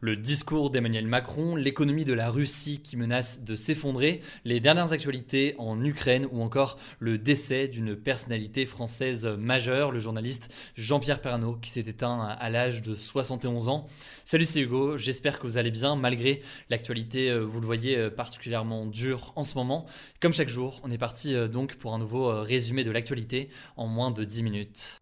Le discours d'Emmanuel Macron, l'économie de la Russie qui menace de s'effondrer, les dernières actualités en Ukraine ou encore le décès d'une personnalité française majeure, le journaliste Jean-Pierre Pernaud qui s'est éteint à l'âge de 71 ans. Salut c'est Hugo, j'espère que vous allez bien malgré l'actualité, euh, vous le voyez, euh, particulièrement dure en ce moment. Comme chaque jour, on est parti euh, donc pour un nouveau résumé de l'actualité en moins de 10 minutes.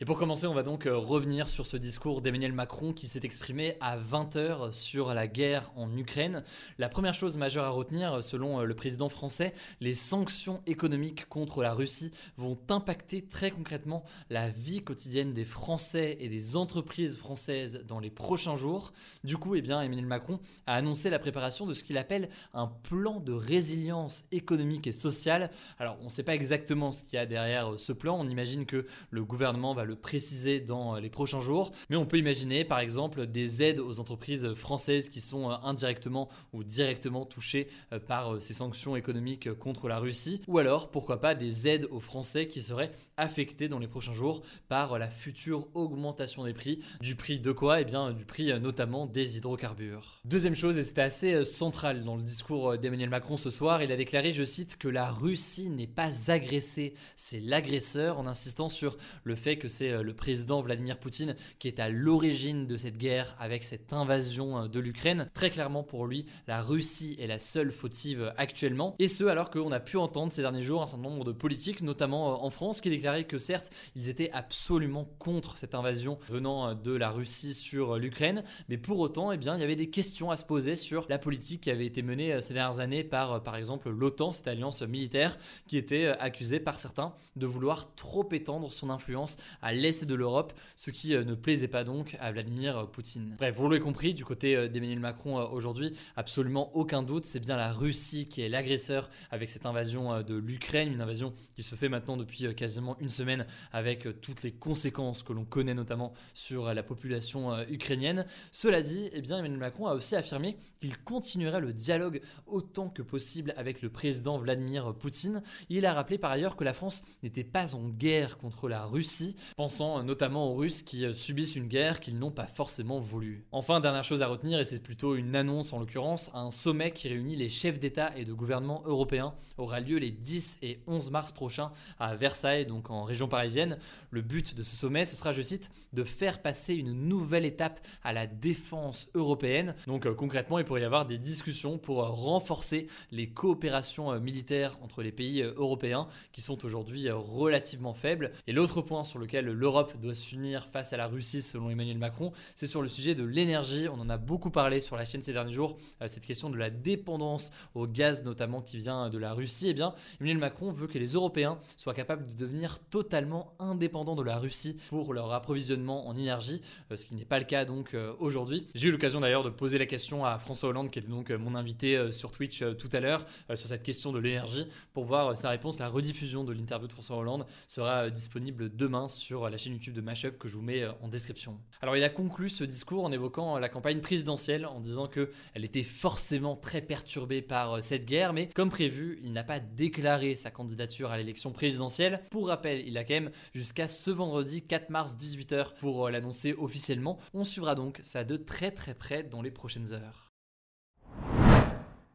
Et pour commencer, on va donc euh, revenir sur ce discours d'Emmanuel Macron qui s'est exprimé à 20h sur la guerre en Ukraine. La première chose majeure à retenir, selon euh, le président français, les sanctions économiques contre la Russie vont impacter très concrètement la vie quotidienne des Français et des entreprises françaises dans les prochains jours. Du coup, eh bien, Emmanuel Macron a annoncé la préparation de ce qu'il appelle un plan de résilience économique et sociale. Alors, on ne sait pas exactement ce qu'il y a derrière euh, ce plan. On imagine que le gouvernement va le préciser dans euh, les prochains jours. Mais on peut imaginer par exemple des aides aux entreprises françaises qui sont euh, indirectement ou directement touchées euh, par ces sanctions économiques contre la Russie. Ou alors pourquoi pas des aides aux Français qui seraient affectés dans les prochains jours par la future augmentation des prix. Du prix de quoi? Eh bien du prix notamment des hydrocarbures. Deuxième chose, et c'était assez central dans le discours d'Emmanuel Macron ce soir, il a déclaré, je cite, que la Russie n'est pas agressée, c'est l'agresseur, en insistant sur le fait que c'est euh, le président Vladimir Poutine qui est à l'origine de cette guerre avec cette invasion euh, de l'Ukraine. Très clairement pour lui, la Russie est la seule fautive actuellement. Et ce alors qu'on a pu entendre ces derniers jours un certain nombre de politiques, notamment euh, en France, qui déclaraient que certes, ils étaient absolument contre cette invasion venant de la Russie sur l'Ukraine, mais pour autant, eh bien, il y avait des questions à se poser sur la politique qui avait été menée ces dernières années par, par exemple, l'OTAN, cette alliance militaire, qui était accusée par certains de vouloir trop étendre son influence à l'est de l'Europe, ce qui euh, ne plaisait pas donc à Vladimir Poutine. Bref, vous l'avez compris, du côté euh, d'Emmanuel Macron euh, aujourd'hui, absolument aucun doute, c'est bien la Russie qui est l'agresseur avec cette invasion de l'Ukraine, une invasion qui se fait maintenant depuis quasiment une semaine avec toutes les conséquences que l'on connaît notamment sur la population ukrainienne. Cela dit, eh bien, Emmanuel Macron a aussi affirmé qu'il continuerait le dialogue autant que possible avec le président Vladimir Poutine. Il a rappelé par ailleurs que la France n'était pas en guerre contre la Russie, pensant notamment aux Russes qui euh, subissent une guerre qu'ils n'ont pas forcément voulu. Enfin, dernière chose à retenir, et c'est plutôt une annonce en l'occurrence, un sommet qui réunit les chefs d'État et de gouvernement européens aura lieu les 10 et 11 mars prochains à Versailles, donc en région parisienne. Le but de ce sommet, ce sera, je cite, de faire passer une nouvelle étape à la défense européenne. Donc euh, concrètement, il pourrait y avoir des discussions pour euh, renforcer les coopérations militaires entre les pays européens qui sont aujourd'hui relativement faibles. Et l'autre point sur lequel l'Europe doit s'unir face à la Russie selon Emmanuel Macron, c'est sur le sujet de l'énergie. On en a beaucoup parlé sur la chaîne ces derniers jours, euh, cette question de la dépendance au gaz notamment qui vient de la Russie. Eh bien, Emmanuel Macron veut que les Européens soient capables de devenir totalement indépendants de la Russie pour leur approvisionnement en énergie, euh, ce qui n'est pas le cas donc euh, aujourd'hui. J'ai eu l'occasion d'ailleurs de poser la question à François Hollande, qui était donc mon invité sur Twitch tout à l'heure, sur cette question de l'énergie, pour voir sa réponse. La rediffusion de l'interview de François Hollande sera disponible demain sur la chaîne YouTube de Mashup que je vous mets euh, en description. Alors il a conclu ce discours en évoquant euh, la campagne présidentielle en disant que elle était forcément très perturbée par euh, cette guerre, mais comme prévu, il n'a pas déclaré sa candidature à l'élection présidentielle. Pour rappel, il a quand même jusqu'à ce vendredi 4 mars 18h pour l'annoncer officiellement. On suivra donc ça de très très près dans les prochaines heures.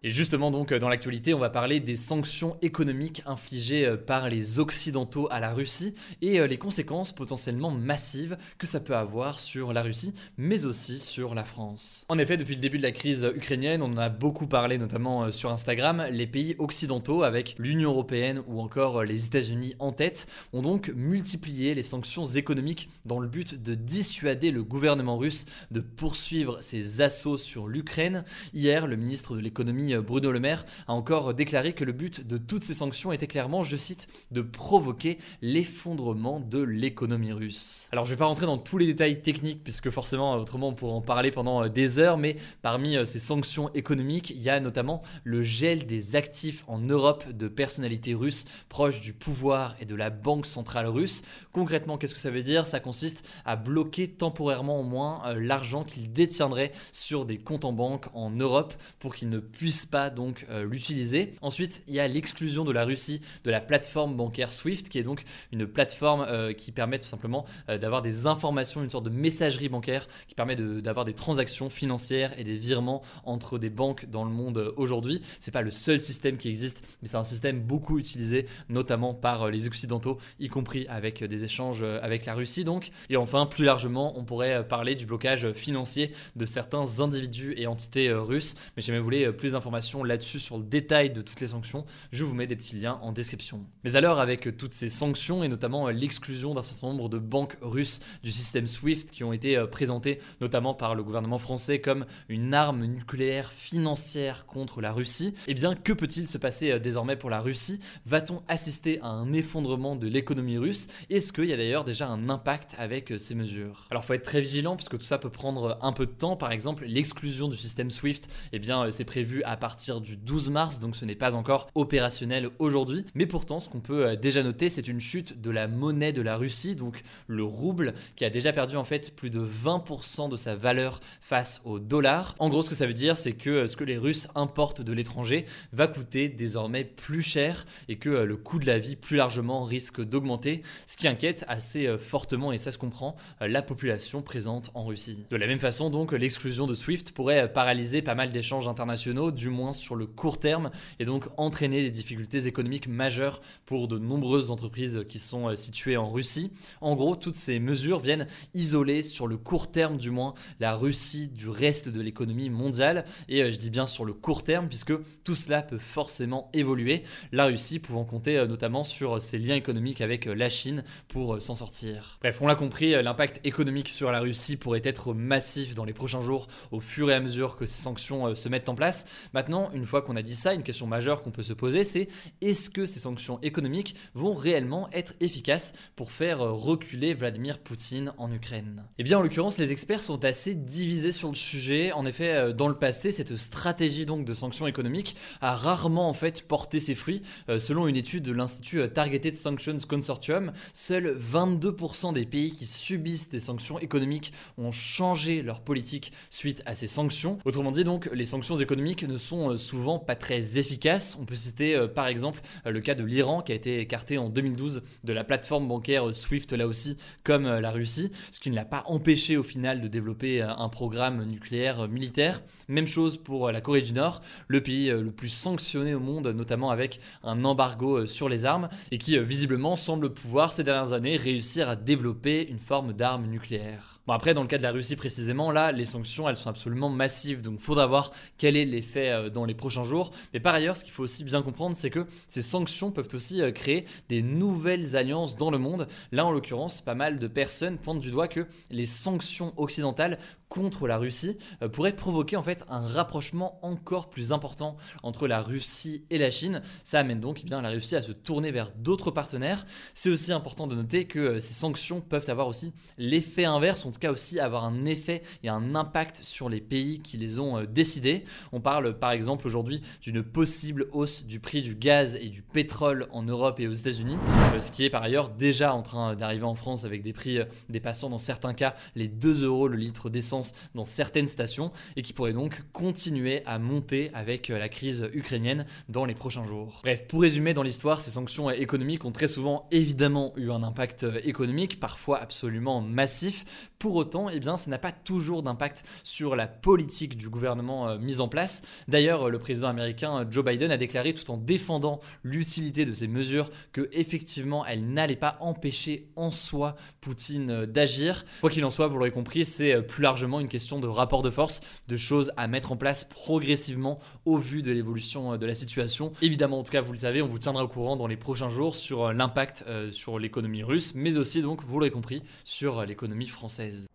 Et justement donc dans l'actualité, on va parler des sanctions économiques infligées par les Occidentaux à la Russie et les conséquences potentiellement massives que ça peut avoir sur la Russie, mais aussi sur la France. En effet, depuis le début de la crise ukrainienne, on en a beaucoup parlé notamment sur Instagram, les pays occidentaux avec l'Union européenne ou encore les États-Unis en tête ont donc multiplié les sanctions économiques dans le but de dissuader le gouvernement russe de poursuivre ses assauts sur l'Ukraine. Hier, le ministre de l'économie Bruno Le Maire a encore déclaré que le but de toutes ces sanctions était clairement, je cite, de provoquer l'effondrement de l'économie russe. Alors je vais pas rentrer dans tous les détails techniques puisque forcément autrement on pourrait en parler pendant des heures, mais parmi ces sanctions économiques, il y a notamment le gel des actifs en Europe de personnalités russes proches du pouvoir et de la banque centrale russe. Concrètement, qu'est-ce que ça veut dire? Ça consiste à bloquer temporairement au moins euh, l'argent qu'ils détiendraient sur des comptes en banque en Europe pour qu'ils ne puissent pas donc euh, l'utiliser. Ensuite, il y a l'exclusion de la Russie de la plateforme bancaire SWIFT, qui est donc une plateforme euh, qui permet tout simplement d'avoir des informations, une sorte de messagerie bancaire qui permet d'avoir des transactions financières et des virements entre des banques dans le monde aujourd'hui. C'est pas le seul système qui existe, mais c'est un système beaucoup utilisé, notamment par les Occidentaux, y compris avec des échanges avec la Russie donc. Et enfin, plus largement, on pourrait parler du blocage financier de certains individus et entités euh, russes. Mais si vous voulez euh, plus d'informations là-dessus sur le détail de toutes les sanctions, je vous mets des petits liens en description. Mais alors, avec toutes ces sanctions et notamment euh, l'exclusion d'un certain nombre de banques russes du système SWIFT qui ont été présentées notamment par le gouvernement français comme une arme nucléaire financière contre la Russie, eh bien, que peut-il se passer désormais pour la Russie? Va-t-on assister à un effondrement de l'économie russe? Est-ce qu'il y a d'ailleurs déjà un impact avec ces mesures? Alors, faut être très vigilant puisque tout ça peut prendre un peu de temps. Par exemple, l'exclusion du système SWIFT, eh bien, c'est prévu à partir du 12 mars, donc ce n'est pas encore opérationnel aujourd'hui. Mais pourtant, ce qu'on peut euh, déjà noter, c'est une chute de la monnaie de la Russie, donc le rouble, qui a déjà perdu en fait plus de 20% de sa valeur face au dollar. En gros, ce que ça veut dire, c'est que euh, ce que les Russes importent de l'étranger va coûter désormais plus cher et que euh, le coût de la vie plus largement risque d'augmenter, ce qui inquiète assez fortement, et ça se comprend, la population présente en Russie. De la même façon, donc, l'exclusion de SWIFT pourrait paralyser pas mal d'échanges internationaux, du moins sur le court terme, et donc entraîner des difficultés économiques majeures pour de nombreuses entreprises qui sont euh, situées en Russie. En gros, toutes ces mesures viennent isoler, sur le court terme du moins, la Russie du reste de l'économie mondiale, et euh, je dis bien sur le court terme, puisque tout cela peut forcément évoluer, la Russie pouvant compter euh, notamment sur ses liens économiques avec la Chine pour s'en sortir. Bref, on l'a compris, l'impact économique sur la Russie pourrait être massif dans les prochains jours au fur et à mesure que ces sanctions se mettent en place. Maintenant, une fois qu'on a dit ça, une question majeure qu'on peut se poser, c'est est-ce que ces sanctions économiques vont réellement être efficaces pour faire euh, reculer Vladimir Poutine en Ukraine? Eh bien, en l'occurrence, les experts sont assez divisés sur le sujet. En effet, euh, dans le passé, cette stratégie donc de sanctions économiques a rarement en fait porté ses fruits. Selon une étude de l'Institut Targeted Sanctions Consortium, seuls 22% des pays qui subissent des sanctions économiques ont changé leur politique suite à ces sanctions. Autrement dit donc, les sanctions économiques ne sont euh, souvent pas très efficaces. On peut citer euh, par exemple euh, le cas de l'Iran qui a été écarté en 2012 de la plateforme bancaire SWIFT là aussi, comme la Russie, ce qui ne l'a pas empêché au final de développer un programme nucléaire militaire. Même chose pour la Corée du Nord, le pays le plus sanctionné au monde, notamment avec un embargo sur les armes, et qui visiblement semble pouvoir ces dernières années réussir à développer une forme d'arme nucléaire. Bon après, dans le cas de la Russie précisément, là, les sanctions, elles sont absolument massives, donc il faudra voir quel est l'effet euh, dans les prochains jours. Mais par ailleurs, ce qu'il faut aussi bien comprendre, c'est que ces sanctions peuvent aussi euh, créer des nouvelles alliances dans le monde. Là, en l'occurrence, pas mal de personnes pointent du doigt que les sanctions occidentales contre la Russie euh, pourraient provoquer en fait un rapprochement encore plus important entre la Russie et la Chine. Ça amène donc eh bien, la Russie à se tourner vers d'autres partenaires. C'est aussi important de noter que ces sanctions peuvent avoir aussi l'effet inverse, tout cas aussi avoir un effet et un impact sur les pays qui les ont euh, décidés. On parle par exemple aujourd'hui d'une possible hausse du prix du gaz et du pétrole en Europe et aux États-Unis, euh, ce qui est par ailleurs déjà en train d'arriver en France avec des prix euh, dépassant dans certains cas les 2 euros le litre d'essence dans certaines stations et qui pourrait donc continuer à monter avec la crise ukrainienne dans les prochains jours. Bref, pour résumer dans l'histoire, ces sanctions économiques ont très souvent évidemment eu un impact économique, parfois absolument massif. Pour autant, eh bien, ça n'a pas toujours d'impact sur la politique du gouvernement euh, mise en place. D'ailleurs, le président américain Joe Biden a déclaré tout en défendant l'utilité de ces mesures que effectivement elles n'allaient pas empêcher en soi Poutine d'agir. Quoi qu'il en soit, vous l'aurez compris, c'est plus largement une question de rapport de force, de choses à mettre en place progressivement au vu de l'évolution de la situation. Évidemment, en tout cas, vous le savez, on vous tiendra au courant dans les prochains jours sur l'impact euh, sur l'économie russe, mais aussi donc, vous l'aurez compris, sur l'économie française.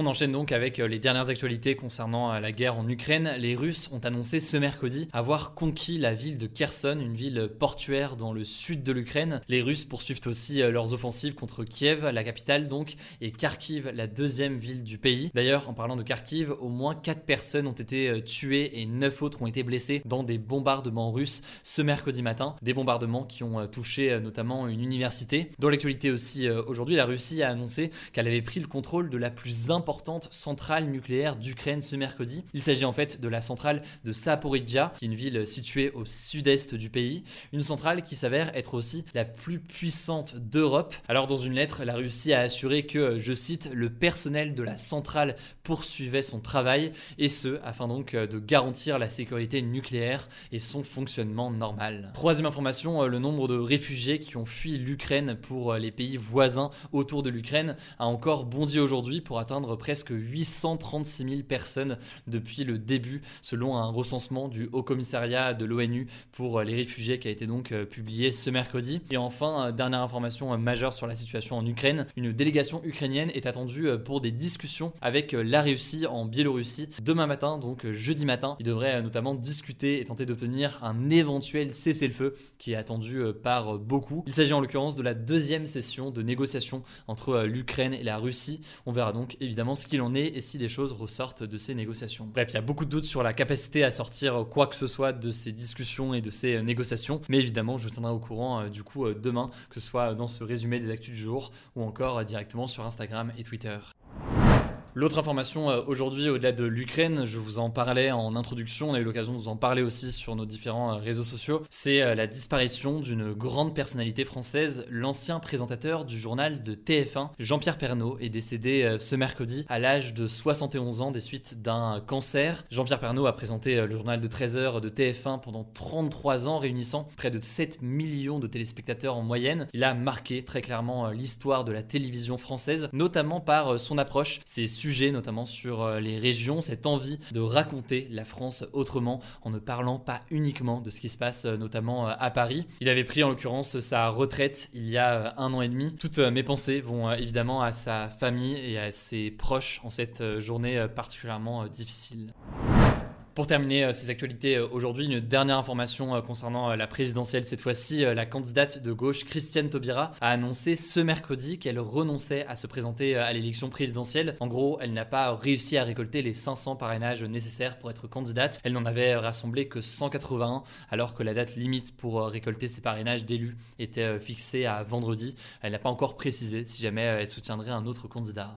On enchaîne donc avec euh, les dernières actualités concernant euh, la guerre en Ukraine. Les Russes ont annoncé ce mercredi avoir conquis la ville de Kherson, une ville portuaire dans le sud de l'Ukraine. Les Russes poursuivent aussi euh, leurs offensives contre Kiev, la capitale donc, et Kharkiv, la deuxième ville du pays. D'ailleurs, en parlant de Kharkiv, au moins 4 personnes ont été tuées et 9 autres ont été blessées dans des bombardements russes ce mercredi matin. Des bombardements qui ont touché notamment une université. Dans l'actualité aussi aujourd'hui, la Russie a annoncé qu'elle avait pris le contrôle de la plus importante centrale nucléaire d'Ukraine ce mercredi. Il s'agit en fait de la centrale de Saporidja, qui est une ville située au sud-est du pays, une centrale qui s'avère être aussi la plus puissante d'Europe. Alors dans une lettre, la Russie a assuré que, je cite, le personnel de la centrale poursuivait son travail, et ce, afin donc de garantir la sécurité nucléaire et son fonctionnement normal. Troisième information, le nombre de réfugiés qui ont fui l'Ukraine pour les pays voisins autour de l'Ukraine a encore bondi aujourd'hui pour atteindre presque 836 000 personnes depuis le début, selon un recensement du Haut Commissariat de l'ONU pour les réfugiés qui a été donc euh, publié ce mercredi. Et enfin, euh, dernière information euh, majeure sur la situation en Ukraine, une délégation ukrainienne est attendue pour des discussions avec la Russie en Biélorussie demain matin, donc jeudi matin. Il devrait notamment discuter et tenter d'obtenir un éventuel cessez-le-feu qui est attendu par beaucoup. Il s'agit en l'occurrence de la deuxième session de négociation entre l'Ukraine et la Russie. On verra donc évidemment ce qu'il en est et si des choses ressortent de ces négociations. Bref, il y a beaucoup de doutes sur la capacité à sortir quoi que ce soit de ces discussions et de ces euh, négociations, mais évidemment, je vous tiendrai au courant euh, du coup euh, demain, que ce soit dans ce résumé des actus du jour ou encore directement sur Instagram et Twitter. L'autre information euh, aujourd'hui, au-delà de l'Ukraine, je vous en parlais en introduction, on a eu l'occasion de vous en parler aussi sur nos différents euh, réseaux sociaux, c'est euh, la disparition d'une grande personnalité française, l'ancien présentateur du journal de TF1, Jean-Pierre Pernaud, est décédé ce mercredi à l'âge de 71 ans des suites d'un cancer. Jean-Pierre Pernaud a présenté le journal de 13h de TF1 pendant 33 ans, réunissant près de 7 millions de téléspectateurs en moyenne. Il a marqué très clairement l'histoire de la télévision française, notamment par son approche, notamment sur euh, les régions, cette envie de raconter la France autrement en ne parlant pas uniquement de ce qui se passe euh, notamment euh, à Paris. Il avait pris en l'occurrence sa retraite il y a un an et demi. Toutes mes pensées vont évidemment à sa famille et à ses proches en cette journée particulièrement difficile. Pour terminer euh, ces actualités euh, aujourd'hui, une dernière information euh, concernant la présidentielle cette fois-ci. La candidate de gauche, Christiane Taubira, a annoncé ce mercredi qu'elle renonçait à se présenter à l'élection présidentielle. En gros, elle n'a pas réussi à récolter les 500 parrainages nécessaires pour être candidate. Elle n'en avait rassemblé que 181 alors que la date limite pour récolter ces parrainages d'élus était fixée à vendredi. Elle n'a pas encore précisé si jamais elle soutiendrait un autre candidat.